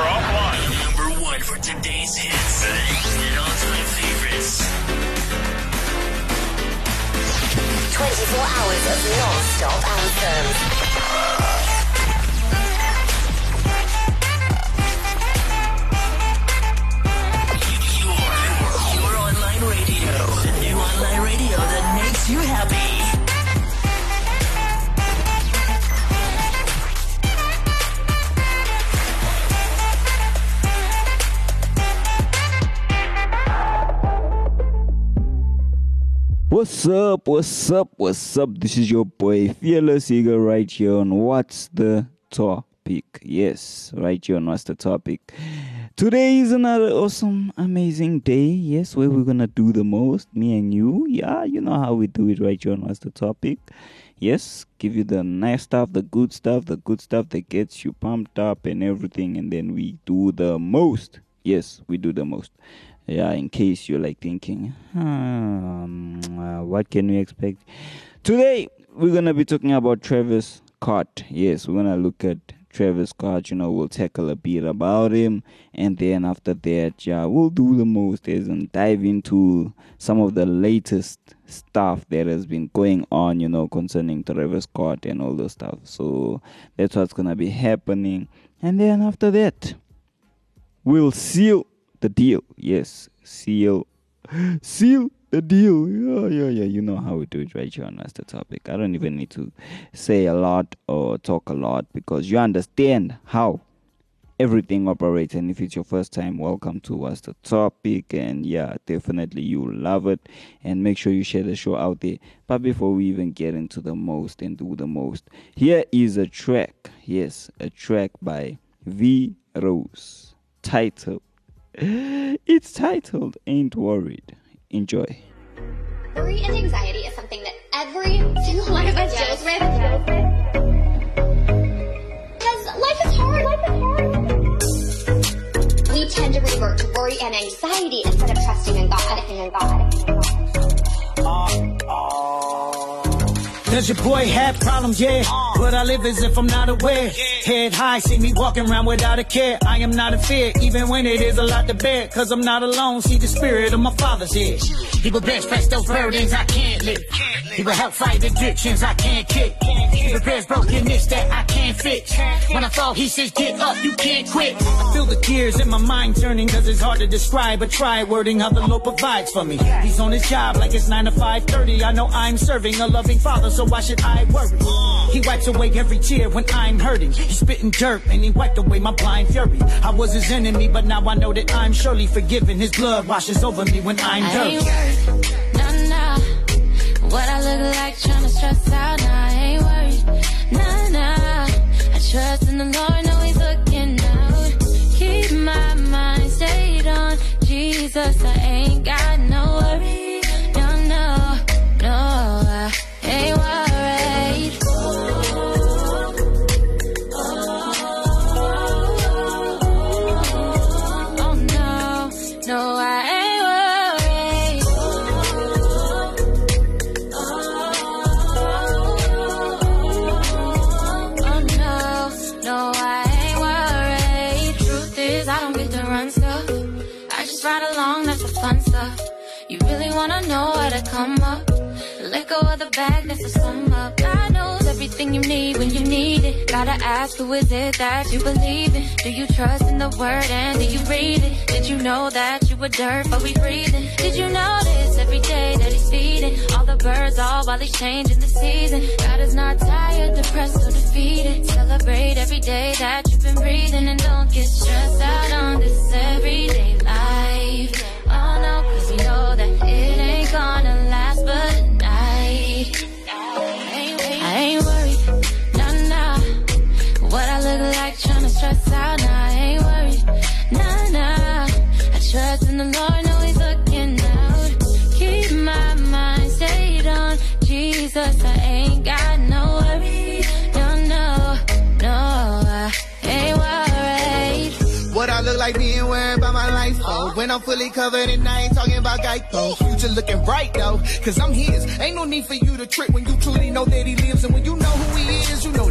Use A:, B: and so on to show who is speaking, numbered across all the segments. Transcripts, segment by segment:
A: We're offline.
B: Number one for today's hits and all-time favorites.
C: 24 hours of non-stop anthems.
D: What's up? What's up? What's up? This is your boy Fearless Eagle right here on What's the Topic. Yes, right here on What's the Topic. Today is another awesome, amazing day. Yes, where we're gonna do the most, me and you. Yeah, you know how we do it right here on What's the Topic. Yes, give you the nice stuff, the good stuff, the good stuff that gets you pumped up and everything, and then we do the most. Yes, we do the most yeah in case you're like thinking um, uh, what can we expect? Today we're gonna be talking about travis scott. Yes we're gonna look at travis scott you know we'll tackle a bit about him and then after that yeah we'll do the most is and dive into some of the latest stuff that has been going on you know concerning travis scott and all those stuff. So that's what's gonna be happening. And then after that we'll seal the deal. Yes, seal, seal the deal. Yeah, yeah, yeah. You know how we do it right here on the Topic. I don't even need to say a lot or talk a lot because you understand how everything operates. And if it's your first time, welcome to What's the Topic. And yeah, definitely you'll love it. And make sure you share the show out there. But before we even get into the most and do the most, here is a track. Yes, a track by V Rose titled it's titled Ain't Worried. Enjoy.
E: Worry and anxiety is something that every single one of us deals with. Because life is hard. Life is hard. We tend to revert to worry and anxiety instead of trusting in God. Trusting in God.
F: Does your boy had problems? Yeah. But I live as if I'm not aware. Head high, see me walking around without a care. I am not in fear, even when it is a lot to bear. Cause I'm not alone, see the spirit of my father's here. He will bench press those burdens I can't lift. He will help fight addictions I can't kick. He repairs brokenness that I can't fix. When I fall, he says, get up, you can't quit. I feel the tears in my mind turning cause it's hard to describe. But try wording how the Lord provides for me. He's on his job like it's 9 to 5.30. I know I'm serving a loving father, so why should I worry? He wipes away every tear when I'm hurting. He's spitting dirt and he wiped away my blind fury. I was his enemy, but now I know that I'm surely forgiven. His blood washes over me when I'm
G: I
F: dirty.
G: ain't worried, nah, nah. What I look like trying to stress out, nah, I ain't worried, nah, nah. I trust in the Lord, know He's looking out. Keep my mind stayed on Jesus, I ain't got just ride along, that's the fun stuff. You really wanna know where to come up? Let go of the bag, that's the sum up. God knows everything you need when you need it. Gotta ask, who is it that you believe in? Do you trust in the word and do you read it? Did you know that you were dirt, but we breathing? Did you notice every day that he's feeding all the birds all while he's changing the season? God is not tired, depressed, or defeated. Celebrate every day that you've been breathing and don't get stressed out on this everyday life. Trust in the Lord, know He's looking out. Keep my mind stayed on Jesus, I ain't got no worries, no no no, I ain't worried.
H: What I look like being worried about my life for. When I'm fully covered and I ain't talking
A: about Geico. Future looking bright though, cause I'm his. Ain't no need for you to trick when you truly know that he lives. And when you know who he is,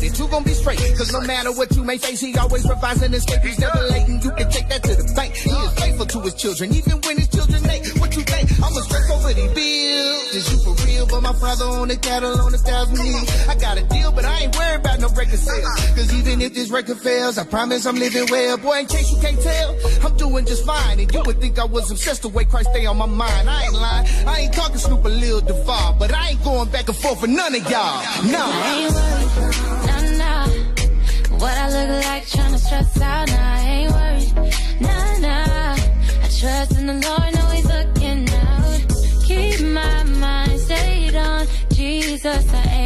A: that you gon' be straight. Cause no matter what you may face, he always provides an escape. He's never late and you can take that to the bank. He is faithful to his children, even when his children late. What you think? I'ma stress over the bills. Is you for real? But my father on the cattle on a thousand hills. I got a deal, but I ain't worried about no record sales. Cause even if this record fails, I promise I'm living well. Boy, in case you can't tell, I'm doing just fine. And you would think I was obsessed the way Christ stay on my mind. I ain't lying. I ain't talking Snoop or Lil Duval, but I ain't going back and forth for none of y'all. No.
G: What I look like trying to stress out, nah, I ain't worried, nah, nah. I trust in the Lord, know He's looking out. Keep my mind stayed on Jesus, I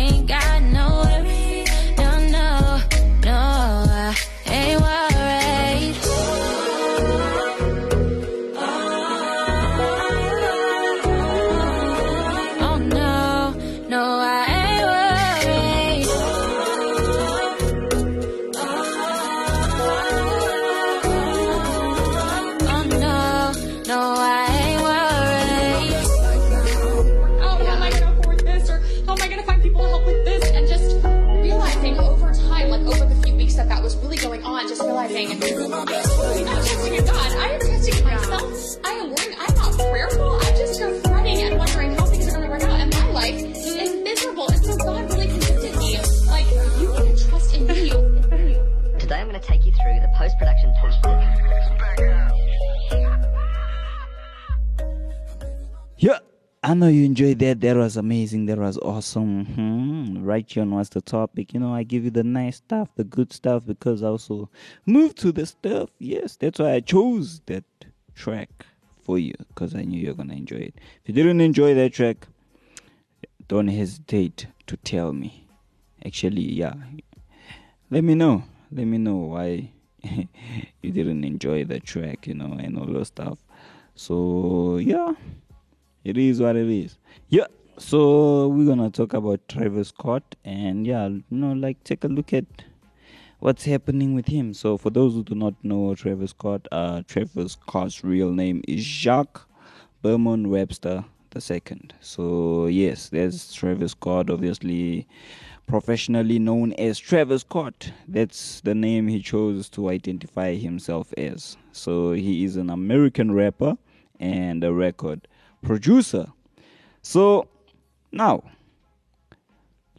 E: I'm not trusting God. I am trusting in myself. I am worried.
D: I know you enjoyed that. That was amazing. That was awesome. Hmm. Right here on what's the topic. You know, I give you the nice stuff, the good stuff, because I also move to the stuff. Yes, that's why I chose that track for you, because I knew you're gonna enjoy it. If you didn't enjoy that track, don't hesitate to tell me. Actually, yeah, let me know. Let me know why you didn't enjoy the track, you know, and all those stuff. So yeah, it is what it is. Yeah. So we're gonna talk about Travis Scott and yeah, you know, like take a look at what's happening with him. So for those who do not know Travis Scott, uh Travis Scott's real name is Jacques Bermon Webster the second. So yes, there's Travis Scott, obviously professionally known as Travis Scott. That's the name he chose to identify himself as. So he is an American rapper and a record producer. So now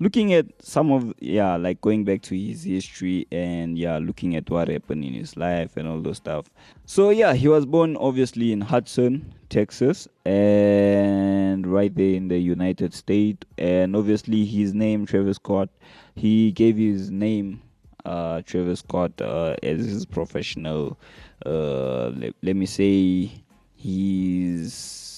D: looking at some of yeah like going back to his history and yeah looking at what happened in his life and all those stuff so yeah he was born obviously in Houston texas and right there in the united states and obviously his name travis scott he gave his name uh travis scott uh, as his professional uh let, let me say his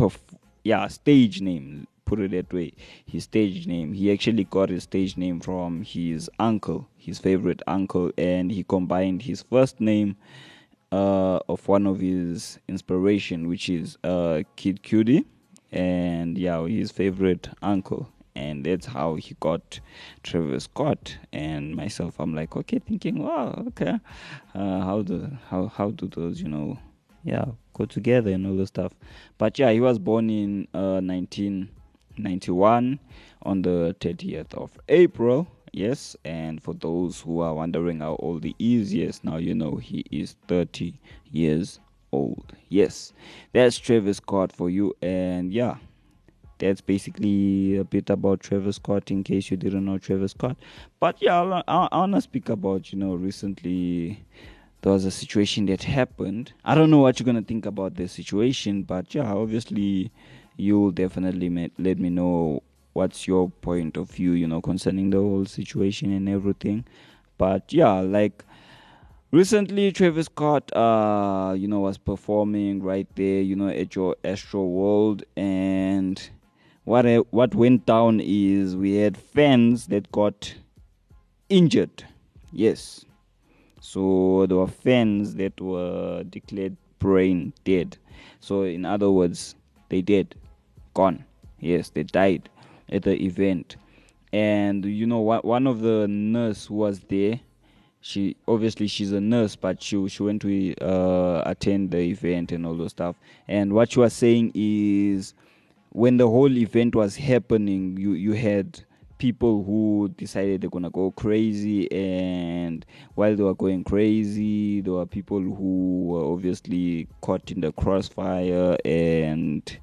D: perf- yeah stage name put it that way. His stage name he actually got his stage name from his uncle his favorite uncle and he combined his first name uh, of one of his inspiration which is uh, Kid Cudi and yeah his favorite uncle. And that's how he got Travis Scott. And myself I'm like okay thinking wow okay. Uh, how do how how do those you know yeah go together and all the stuff. But yeah he was born in uh 1991 on the 30th of april yes. And for those who are wondering how old he is yes now you know he is 30 years old yes. That's travis scott for you. And yeah that's basically a bit about Travis Scott in case you didn't know Travis Scott. But yeah, I, I, I want to speak about, you know, recently there was a situation that happened. I don't know what you're to think about the situation, but yeah, obviously you'll definitely let me know what's your point of view, you know, concerning the whole situation and everything. But yeah, like recently Travis Scott uh you know was performing right there, you know, at your Astroworld and what I, what went down is we had fans that got injured. Yes. So there were fans that were declared brain dead. So in other words, they dead, gone. Yes, they died at the event. And you know what? One of the nurse was there, she obviously she's a nurse, but she she went to uh, attend the event and all those stuff. And what she was saying is, when the whole event was happening, you you had people who decided they're gonna go crazy, and while they were going crazy, there were people who were obviously caught in the crossfire and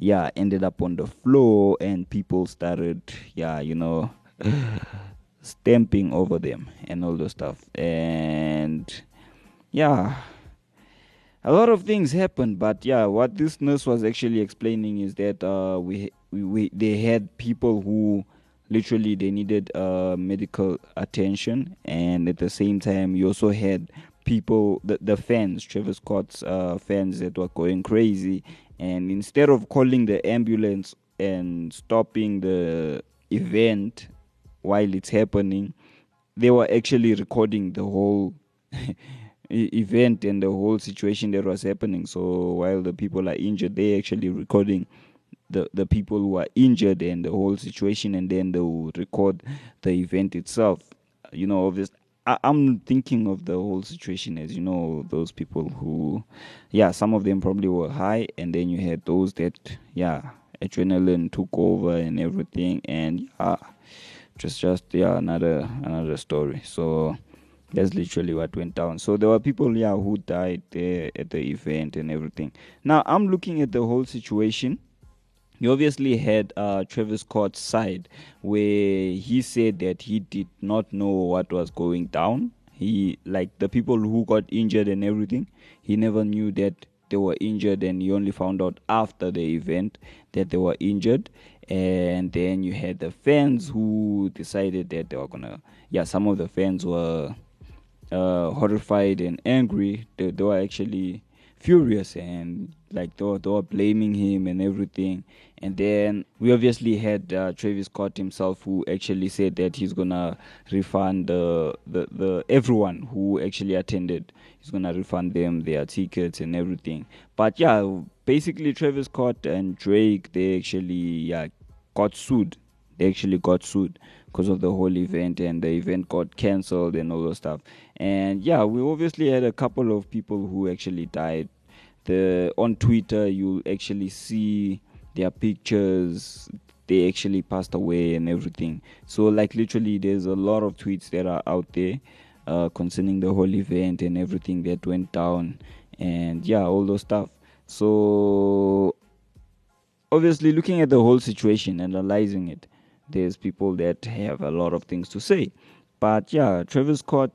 D: yeah ended up on the floor and people started yeah you know stamping over them and all those stuff. And yeah a lot of things happened but yeah what this nurse was actually explaining is that uh we we, we they had people who literally they needed uh medical attention and at the same time you also had people the, the fans trevor scott's uh fans that were going crazy and instead of calling the ambulance and stopping the event while it's happening they were actually recording the whole event and the whole situation that was happening. So while the people are injured they actually recording the the people who are injured and the whole situation and then they will record the event itself. You know obviously I, i'm thinking of the whole situation as you know those people who yeah some of them probably were high and then you had those that yeah adrenaline took over and everything and yeah just just yeah another another story. So that's literally what went down. So there were people yeah who died there at the event and everything. Now i'm looking at the whole situation you obviously had uh, Travis Scott's side where he said that he did not know what was going down. He like the people who got injured and everything. He never knew that they were injured, and he only found out after the event that they were injured. And then you had the fans who decided that they were gonna. Yeah, some of the fans were uh, horrified and angry. They, they were actually furious and like they were, they were blaming him and everything. And then we obviously had uh, Travis Scott himself, who actually said that he's gonna refund the, the the everyone who actually attended. He's gonna refund them their tickets and everything. But yeah, basically Travis Scott and Drake they actually yeah got sued. They actually got sued because of the whole event, and the event got cancelled and all those stuff. And yeah, we obviously had a couple of people who actually died. The on Twitter, you actually see their pictures. They actually passed away and everything. So like literally, there's a lot of tweets that are out there uh, concerning the whole event and everything that went down, and yeah, all those stuff. So obviously, looking at the whole situation, analyzing it, there's people that have a lot of things to say. But yeah, Travis Scott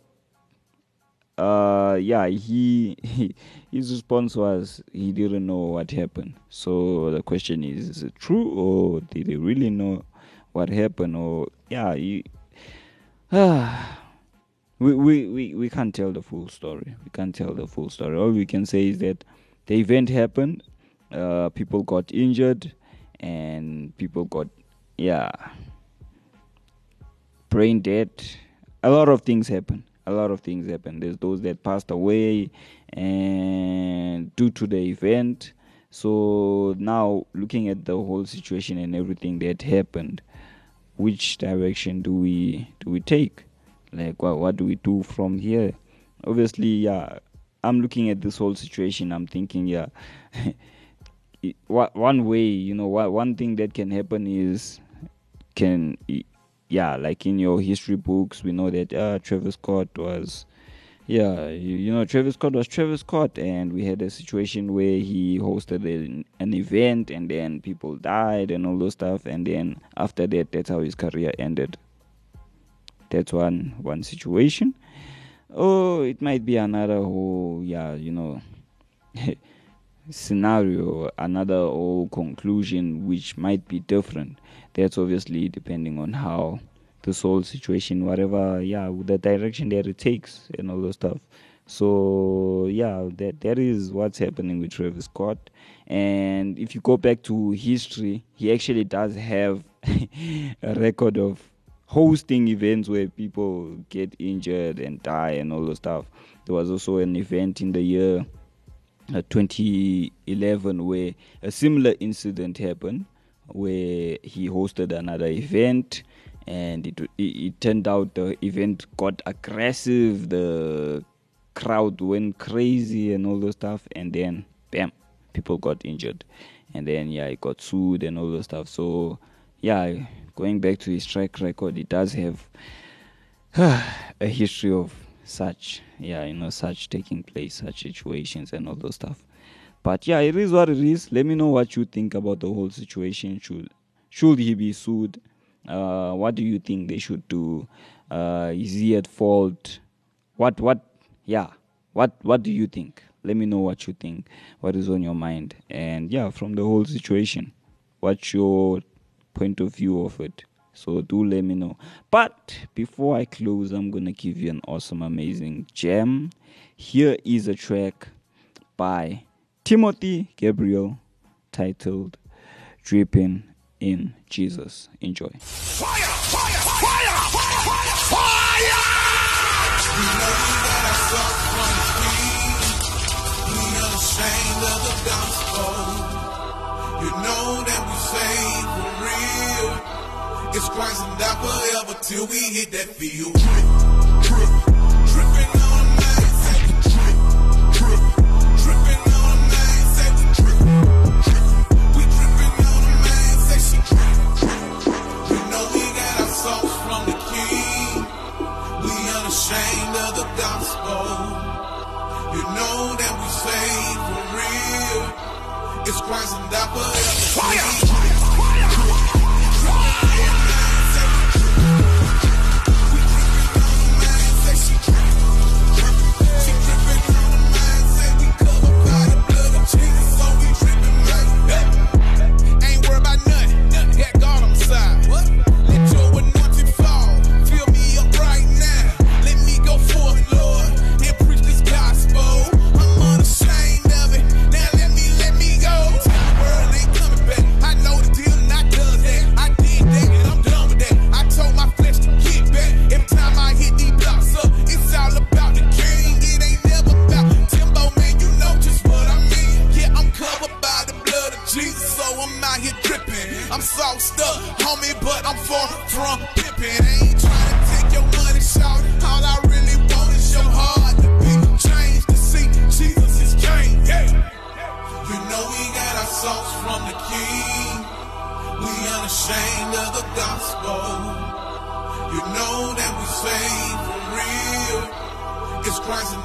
D: uh yeah he, he his response was he didn't know what happened. So the question is is it true or did he really know what happened? Or yeah he, ah we, we we we can't tell the full story. We can't tell the full story. All we can say is that the event happened. Uh people got injured and people got yeah brain dead. A lot of things happened a lot of things happened. There's those that passed away and due to the event. So now looking at the whole situation and everything that happened, which direction do we do we take? Like what what do we do from here? Obviously, yeah, I'm looking at this whole situation. I'm thinking, yeah, one way, you know, one thing that can happen is can yeah, like in your history books, we know that uh, Travis Scott was, yeah, you, you, know, Travis Scott was Travis Scott, and we had a situation where he hosted an, an event, and then people died and all those stuff, and then after that, that's how his career ended. That's one one situation. Oh, it might be another whole, yeah, you know. scenario another whole conclusion which might be different that's obviously depending on how this whole situation whatever yeah the direction that it takes and all those stuff. So yeah that that is what's happening with Travis Scott. And if you go back to history he actually does have a record of hosting events where people get injured and die and all those stuff. There was also an event in the year uh, 2011 where a similar incident happened where he hosted another event and it, it it turned out the event got aggressive. The crowd went crazy and all those stuff, and then bam, people got injured, and then yeah, he got sued and all those stuff. So yeah, going back to his track record, it does have a history of such yeah you know such taking place such situations and all those stuff. But yeah it is what it is. Let me know what you think about the whole situation. Should should he be sued? Uh what do you think they should do? Uh is he at fault? What what yeah what what do you think? Let me know what you think what is on your mind. And yeah from the whole situation what's your point of view of it so do let me know. But before I close, I'm gonna give you an awesome, amazing gem. Here is a track by Timothy Gabriel titled Dripping in Jesus. Enjoy.
H: unashamed It's Christ and die forever till we hit that field. Drip, drip,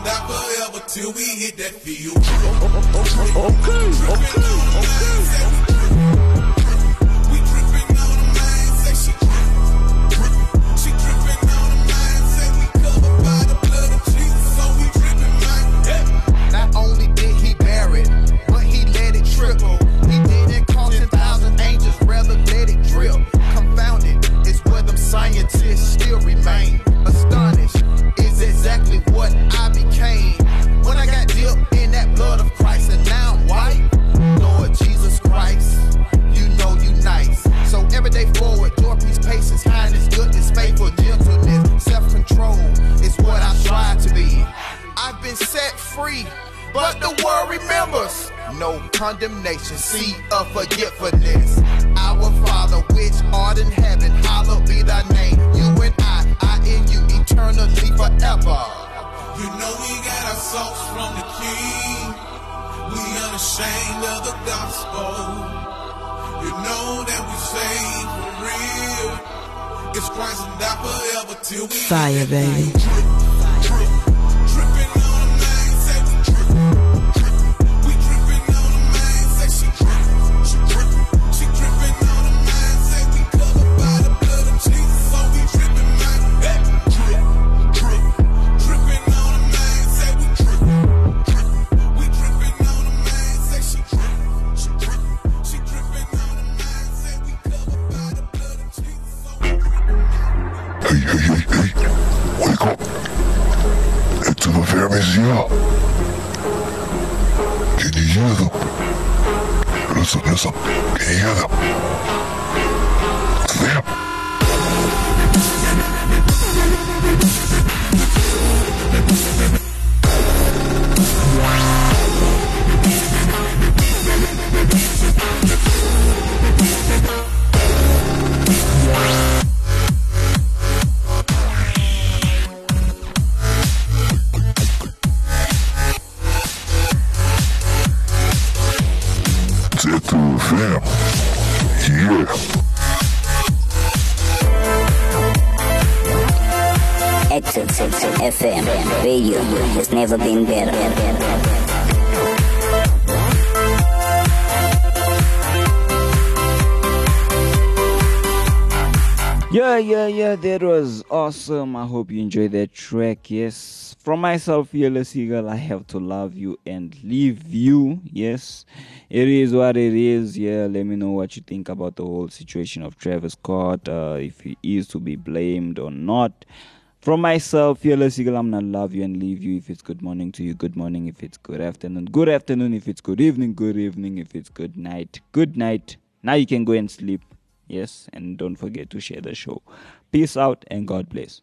H: Die forever till we hit that field. Okay, okay, okay. We
A: set free, but the world remembers no condemnation, seed of forgetfulness. Our Father, which art in heaven, hallowed be thy name. You and I, I in you, eternally forever.
H: You know we got our sauce from the King. We unashamed of the gospel. You know that we saved for real. It's Christ and die forever till we
B: Fire, baby.
I: Damn. Yeah.
J: Active FM radio has never been better.
D: Yeah, yeah, yeah, that was awesome. I hope you enjoyed that track. Yes, from myself, Fearless Eagle, I have to love you and leave you. Yes, it is what it is. Yeah, let me know what you think about the whole situation of Travis Scott, uh, if he is to be blamed or not. From myself, Fearless Eagle, I'm gonna love you and leave you. If it's good morning to you, good morning. If it's good afternoon, good afternoon. If it's good evening, good evening. If it's good night, good night. Now you can go and sleep. Yes, and don't forget to share the show. Peace out and God bless.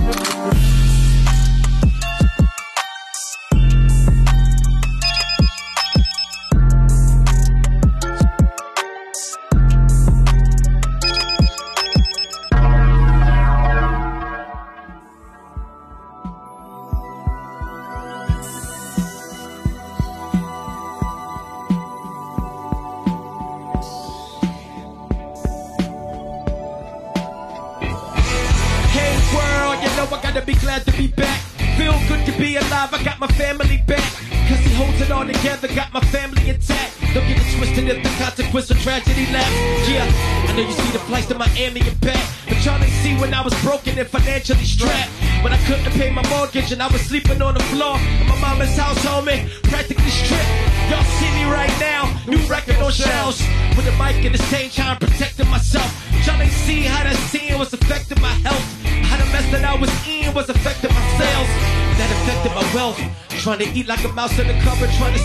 K: And back. But y'all see when I was broken and financially strapped. When I couldn't pay my mortgage and I was sleeping on the floor in my mama's house, homie, practically stripped. Y'all see me right now, new record on shelves. With a mic in the same time, protecting myself. Y'all ain't see how that scene was affecting my health. How the mess that I was in was affecting my sales. That affected my wealth. Trying to eat like a mouse in the cupboard, trying to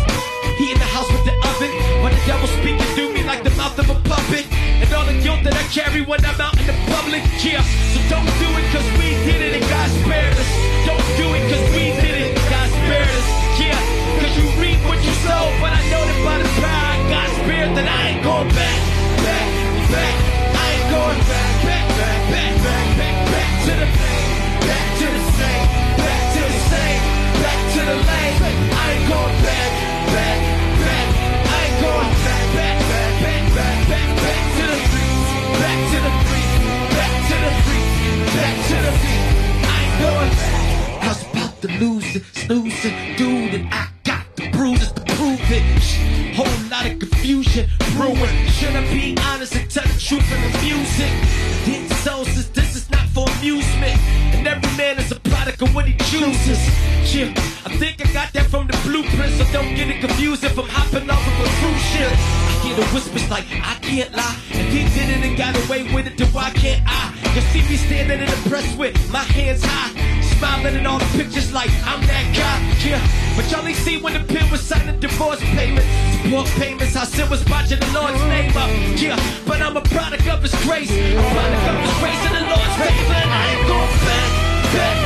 K: heat in the house with the oven. But the devil speaking through me like the mouth of a puppet. And all the guilt that I carry when I'm out in the public. Yeah, so don't do it cause we did it and God spared us. Don't do it cause we did it and God spared us. Yeah, cause you reap what you sow. But I know that by the power of God's spirit that I ain't going back, back, back. I ain't going back, back, back, back, back, back, back to the to. I ain't going back, back, back. I ain't going back, back, back, back, back, to the streets, back to the streets, back to the streets, back to the beat. I ain't going back. I about to lose it, dude, and I got the bruises to prove it. Whole lot of confusion brewing. Should I be honest and tell the truth in the music? Didn't so since this is not for amusement. And every man is product of what he chooses. Yeah, I think I got that from the blueprint, so don't get it confused if I'm hopping off of a cruise ship. I hear the whispers like, I can't lie. If he did it and got away with it, then why can't I? You see me standing in the press with my hands high, smiling in all the pictures like I'm that guy. Yeah, but y'all ain't see when the pin was signing divorce payments, support payments. I said was watching the Lord's name up. Yeah, but I'm a product of His grace, a product of His grace and the Lord's favor. I ain't going back, back.